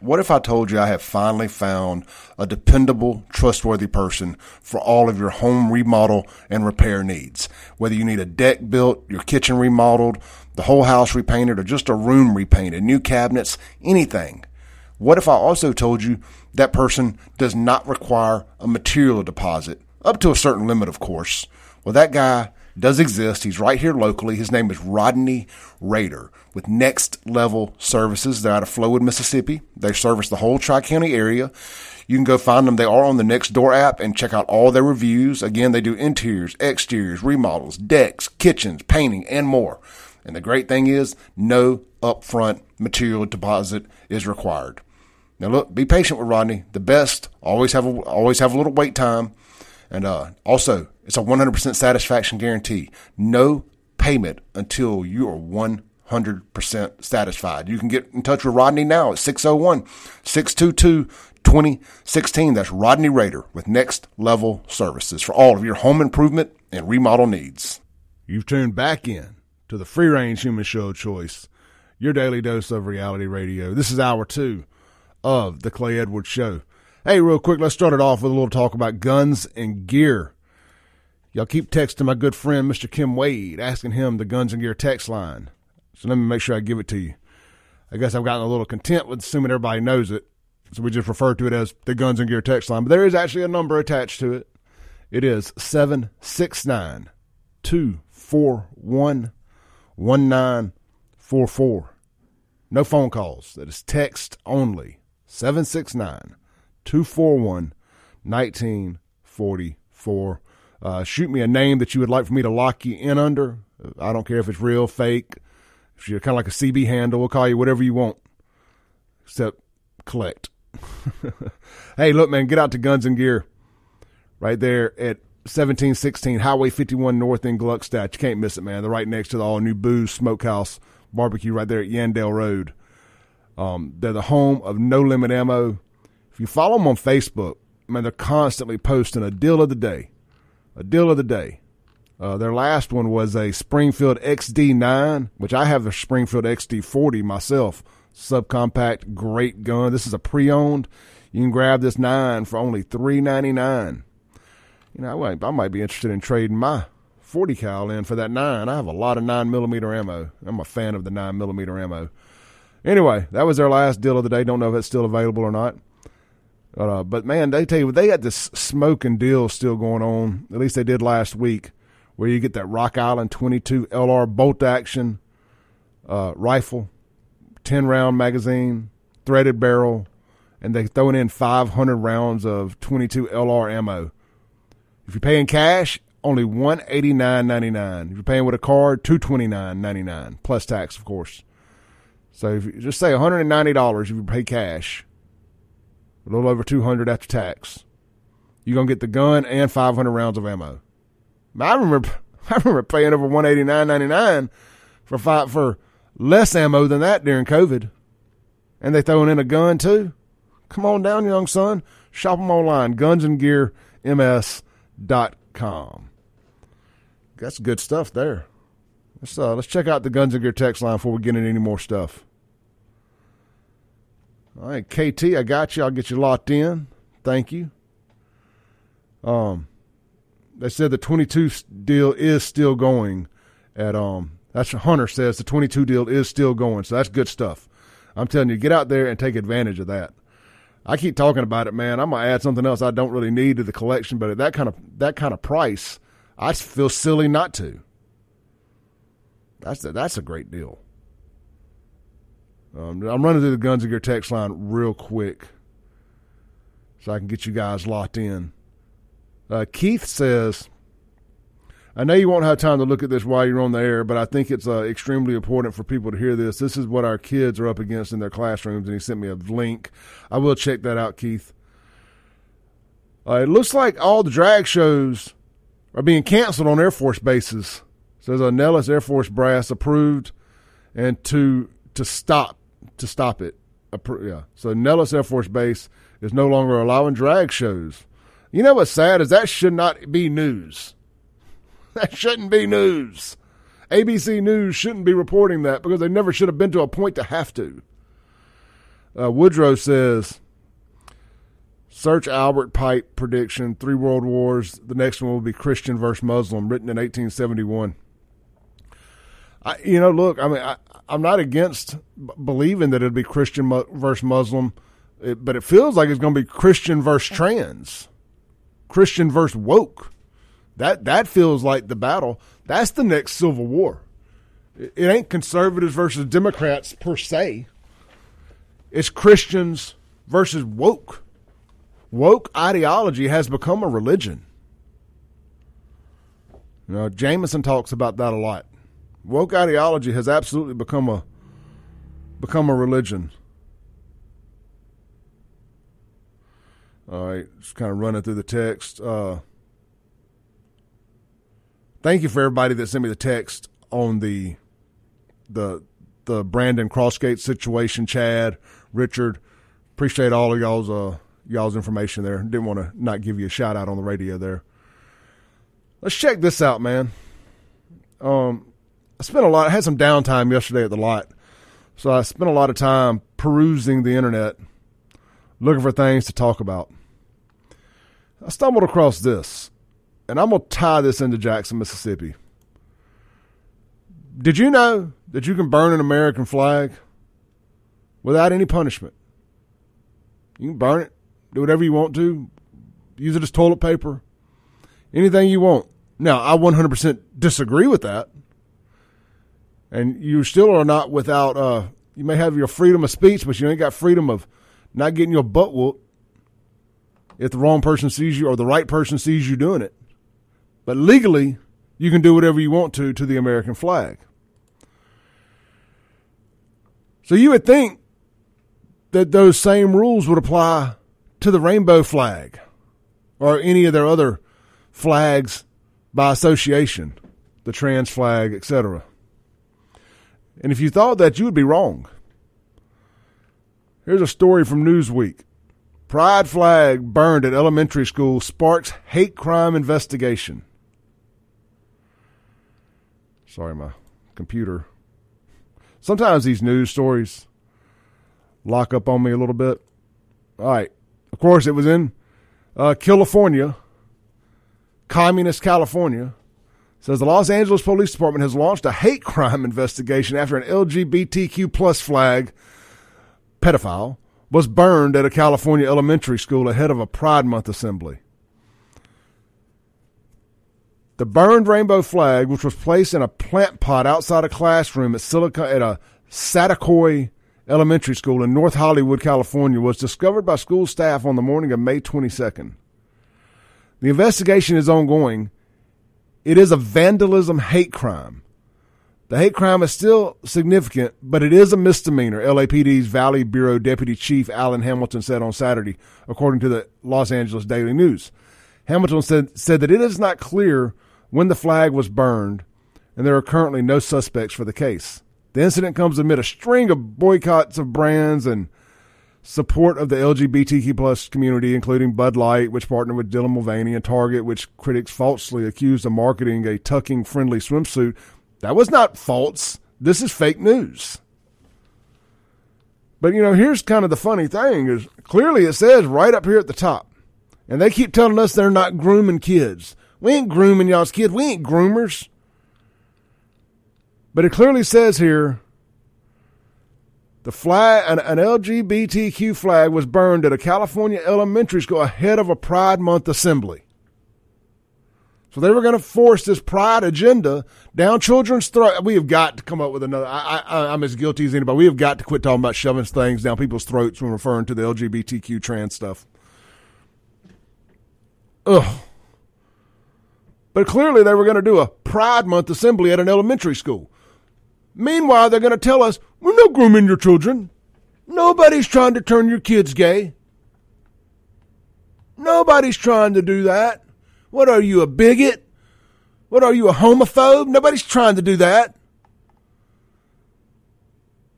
What if I told you I have finally found a dependable, trustworthy person for all of your home remodel and repair needs? Whether you need a deck built, your kitchen remodeled, the whole house repainted, or just a room repainted, new cabinets, anything. What if I also told you that person does not require a material deposit, up to a certain limit, of course? Well, that guy does exist. He's right here locally. His name is Rodney Rader with Next Level Services. They're out of Flowood, Mississippi. They service the whole Tri County area. You can go find them. They are on the Nextdoor app and check out all their reviews. Again, they do interiors, exteriors, remodels, decks, kitchens, painting, and more. And the great thing is, no upfront material deposit is required. Now, look, be patient with Rodney. The best always have a, always have a little wait time, and uh, also it's a 100% satisfaction guarantee. No payment until you are 100% satisfied. You can get in touch with Rodney now at 601 622 2016. That's Rodney Rader with Next Level Services for all of your home improvement and remodel needs. You've tuned back in to the Free Range Human Show Choice, your daily dose of reality radio. This is hour two of the Clay Edwards Show. Hey, real quick, let's start it off with a little talk about guns and gear. Y'all keep texting my good friend, Mr. Kim Wade, asking him the guns and gear text line. So let me make sure I give it to you. I guess I've gotten a little content with assuming everybody knows it. So we just refer to it as the guns and gear text line. But there is actually a number attached to it. It is 769 241 1944. No phone calls. That is text only. 769 241 1944. Uh, shoot me a name that you would like for me to lock you in under. I don't care if it's real, fake. If you're kind of like a CB handle, we'll call you whatever you want, except collect. hey, look, man, get out to Guns and Gear right there at 1716 Highway 51 North in Gluckstadt. You can't miss it, man. They're right next to the all new Booze Smokehouse Barbecue right there at Yandell Road. Um, they're the home of No Limit Ammo. If you follow them on Facebook, man, they're constantly posting a deal of the day a deal of the day. Uh, their last one was a Springfield XD9, which I have the Springfield XD40 myself. Subcompact, great gun. This is a pre-owned. You can grab this nine for only three ninety nine. You know, I might, I might be interested in trading my forty cal in for that nine. I have a lot of nine millimeter ammo. I'm a fan of the nine millimeter ammo. Anyway, that was their last deal of the day. Don't know if it's still available or not. Uh, but man, they tell you they got this smoking deal still going on. At least they did last week, where you get that Rock Island 22 LR bolt action uh, rifle, 10 round magazine, threaded barrel, and they throwing in 500 rounds of 22 LR ammo. If you're paying cash, only 189.99. If you're paying with a card, 229.99 plus tax, of course. So if you just say $190 if you pay cash a little over 200 after tax. You're going to get the gun and 500 rounds of ammo. I remember, I remember paying over 189.99 for five, for less ammo than that during COVID. And they throwing in a gun too. Come on down, young son. Shop them online, gunsandgearms.com. That's good stuff there. Let's uh, let's check out the Guns and Gear text line before we get into any more stuff. All right, KT, I got you. I'll get you locked in. Thank you. Um, they said the 22 deal is still going at um. That's what Hunter says. The 22 deal is still going, so that's good stuff. I'm telling you, get out there and take advantage of that. I keep talking about it, man. I'm gonna add something else I don't really need to the collection, but at that kind of that kind of price, I feel silly not to. That's a, that's a great deal. Um, I'm running through the Guns and Gear text line real quick so I can get you guys locked in. Uh, Keith says, I know you won't have time to look at this while you're on the air, but I think it's uh, extremely important for people to hear this. This is what our kids are up against in their classrooms, and he sent me a link. I will check that out, Keith. Uh, it looks like all the drag shows are being canceled on Air Force bases. Says a Nellis Air Force brass approved and to to stop to stop it. Yeah. So Nellis Air Force Base is no longer allowing drag shows. You know what's sad is that should not be news. That shouldn't be news. ABC News shouldn't be reporting that because they never should have been to a point to have to. Uh, Woodrow says, search Albert Pike prediction, three world wars. The next one will be Christian versus Muslim, written in 1871. I, you know, look, I mean, I, I'm not against believing that it'd be Christian versus Muslim, it, but it feels like it's going to be Christian versus trans, Christian versus woke. That that feels like the battle. That's the next civil war. It, it ain't conservatives versus Democrats per se. It's Christians versus woke. Woke ideology has become a religion. You know, Jameson talks about that a lot. Woke ideology has absolutely become a become a religion. All right, just kind of running through the text. Uh, thank you for everybody that sent me the text on the the the Brandon Crossgate situation. Chad, Richard, appreciate all of y'all's uh, y'all's information there. Didn't want to not give you a shout out on the radio there. Let's check this out, man. Um, I spent a lot. I had some downtime yesterday at the lot, so I spent a lot of time perusing the internet, looking for things to talk about. I stumbled across this, and I'm gonna tie this into Jackson, Mississippi. Did you know that you can burn an American flag without any punishment? You can burn it, do whatever you want to, use it as toilet paper, anything you want. Now, I 100% disagree with that. And you still are not without, uh, you may have your freedom of speech, but you ain't got freedom of not getting your butt whooped if the wrong person sees you or the right person sees you doing it. But legally, you can do whatever you want to to the American flag. So you would think that those same rules would apply to the rainbow flag or any of their other flags by association, the trans flag, etc. And if you thought that, you would be wrong. Here's a story from Newsweek. Pride flag burned at elementary school sparks hate crime investigation. Sorry, my computer. Sometimes these news stories lock up on me a little bit. All right. Of course, it was in uh, California, communist California. Says the Los Angeles Police Department has launched a hate crime investigation after an LGBTQ plus flag pedophile was burned at a California elementary school ahead of a Pride Month assembly. The burned rainbow flag, which was placed in a plant pot outside a classroom at Silica at a Saticoy Elementary School in North Hollywood, California, was discovered by school staff on the morning of May 22nd. The investigation is ongoing. It is a vandalism hate crime. The hate crime is still significant, but it is a misdemeanor, LAPD's Valley Bureau Deputy Chief Alan Hamilton said on Saturday, according to the Los Angeles Daily News. Hamilton said, said that it is not clear when the flag was burned, and there are currently no suspects for the case. The incident comes amid a string of boycotts of brands and support of the LGBTQ plus community, including Bud Light, which partnered with Dylan Mulvaney, and Target, which critics falsely accused of marketing a tucking friendly swimsuit that was not false. This is fake news. But you know, here's kind of the funny thing is clearly it says right up here at the top. And they keep telling us they're not grooming kids. We ain't grooming y'all's kids. We ain't groomers. But it clearly says here the flag an, an LGBTQ flag was burned at a California elementary school ahead of a Pride Month assembly. So they were going to force this pride agenda down children's throat. We have got to come up with another. I, I, I'm as guilty as anybody. We have got to quit talking about shoving things down people's throats when referring to the LGBTQ trans stuff. Ugh. But clearly they were going to do a Pride Month assembly at an elementary school. Meanwhile, they're going to tell us, we're not grooming your children. Nobody's trying to turn your kids gay. Nobody's trying to do that. What are you, a bigot? What are you, a homophobe? Nobody's trying to do that.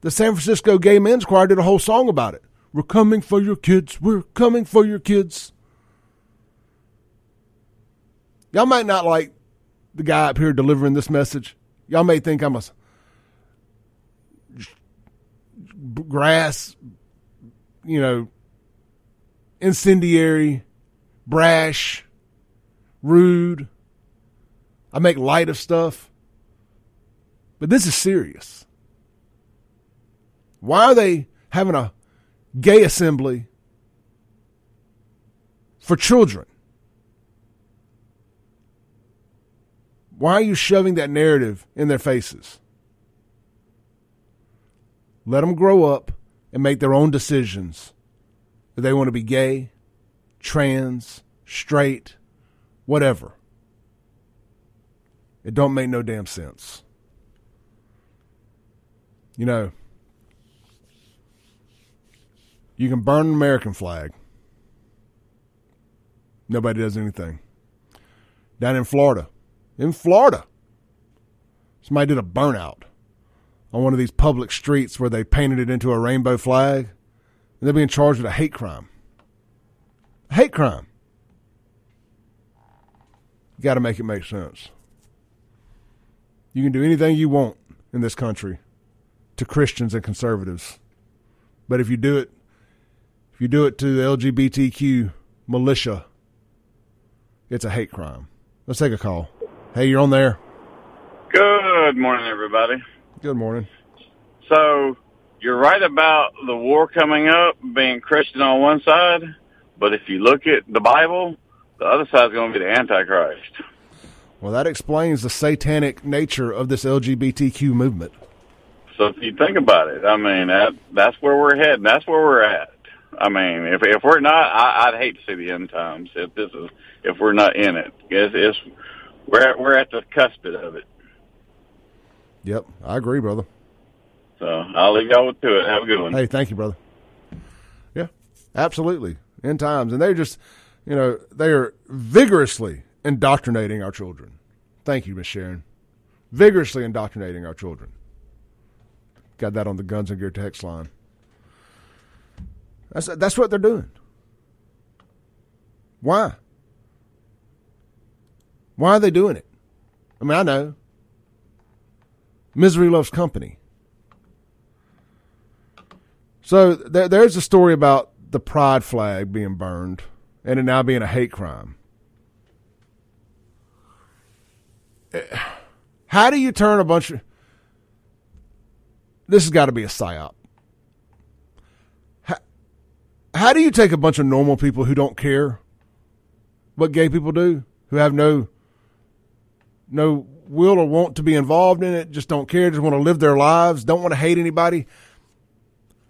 The San Francisco Gay Men's Choir did a whole song about it. We're coming for your kids. We're coming for your kids. Y'all might not like the guy up here delivering this message. Y'all may think I'm a grass you know, incendiary, brash, rude. I make light of stuff. But this is serious. Why are they having a gay assembly for children? Why are you shoving that narrative in their faces? Let them grow up and make their own decisions. If they want to be gay, trans, straight, whatever. It don't make no damn sense. You know, you can burn an American flag. Nobody does anything. Down in Florida, in Florida, somebody did a burnout on one of these public streets where they painted it into a rainbow flag. And they're being charged with a hate crime. A hate crime. You got to make it make sense. You can do anything you want in this country to Christians and conservatives. But if you do it, if you do it to the LGBTQ militia, it's a hate crime. Let's take a call. Hey, you're on there. Good morning, everybody. Good morning. So, you're right about the war coming up being Christian on one side, but if you look at the Bible, the other side's going to be the Antichrist. Well, that explains the satanic nature of this LGBTQ movement. So if you think about it, I mean that that's where we're heading. That's where we're at. I mean, if if we're not, I, I'd hate to see the end times if this is if we're not in it. It's, it's we're at, we're at the cusp of it. Yep, I agree, brother. So I'll leave y'all to it. Have a good one. Hey, thank you, brother. Yeah, absolutely. End times, and they're just, you know, they are vigorously indoctrinating our children. Thank you, Miss Sharon. Vigorously indoctrinating our children. Got that on the Guns and Gear text line. That's that's what they're doing. Why? Why are they doing it? I mean, I know. Misery loves company. So there, there's a story about the pride flag being burned and it now being a hate crime. Eh, how do you turn a bunch of this has got to be a psyop. How, how do you take a bunch of normal people who don't care what gay people do, who have no no will or want to be involved in it, just don't care, just want to live their lives, don't want to hate anybody?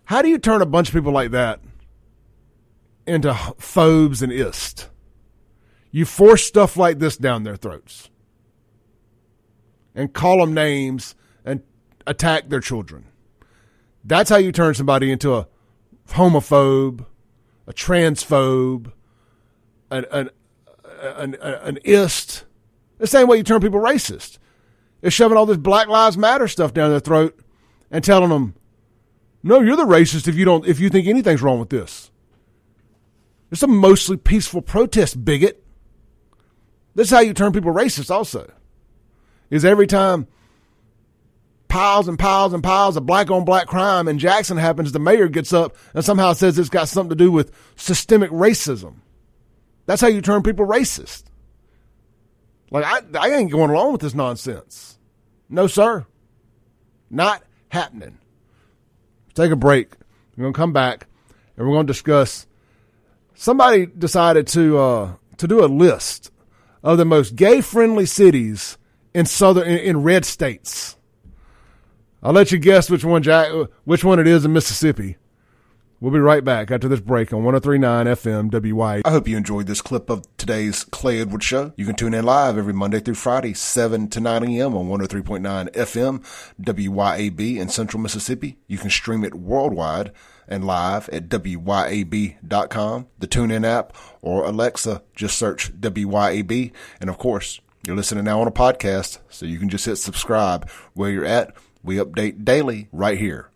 How do you turn a bunch of people like that into phobes and ist? You force stuff like this down their throats and call them names and attack their children. That's how you turn somebody into a homophobe, a transphobe, an an an, an ist. The same way you turn people racist. Is shoving all this Black Lives Matter stuff down their throat and telling them, "No, you're the racist if you don't if you think anything's wrong with this." It's a mostly peaceful protest, bigot. This is how you turn people racist. Also, is every time piles and piles and piles of black on black crime in Jackson happens, the mayor gets up and somehow says it's got something to do with systemic racism. That's how you turn people racist. Like, I, I ain't going along with this nonsense. No, sir. Not happening. Take a break. We're to come back and we're to discuss. Somebody decided to uh, to do a list of the most gay friendly cities in southern in, in red states. I'll let you guess which one Jack which one it is in Mississippi. We'll be right back after this break on 1039 FM WY. I hope you enjoyed this clip of today's Clay Edwards Show. You can tune in live every Monday through Friday, 7 to 9 a.m. on 103.9 FM WYAB in Central Mississippi. You can stream it worldwide and live at WYAB.com, the TuneIn app, or Alexa. Just search WYAB. And of course, you're listening now on a podcast, so you can just hit subscribe where you're at. We update daily right here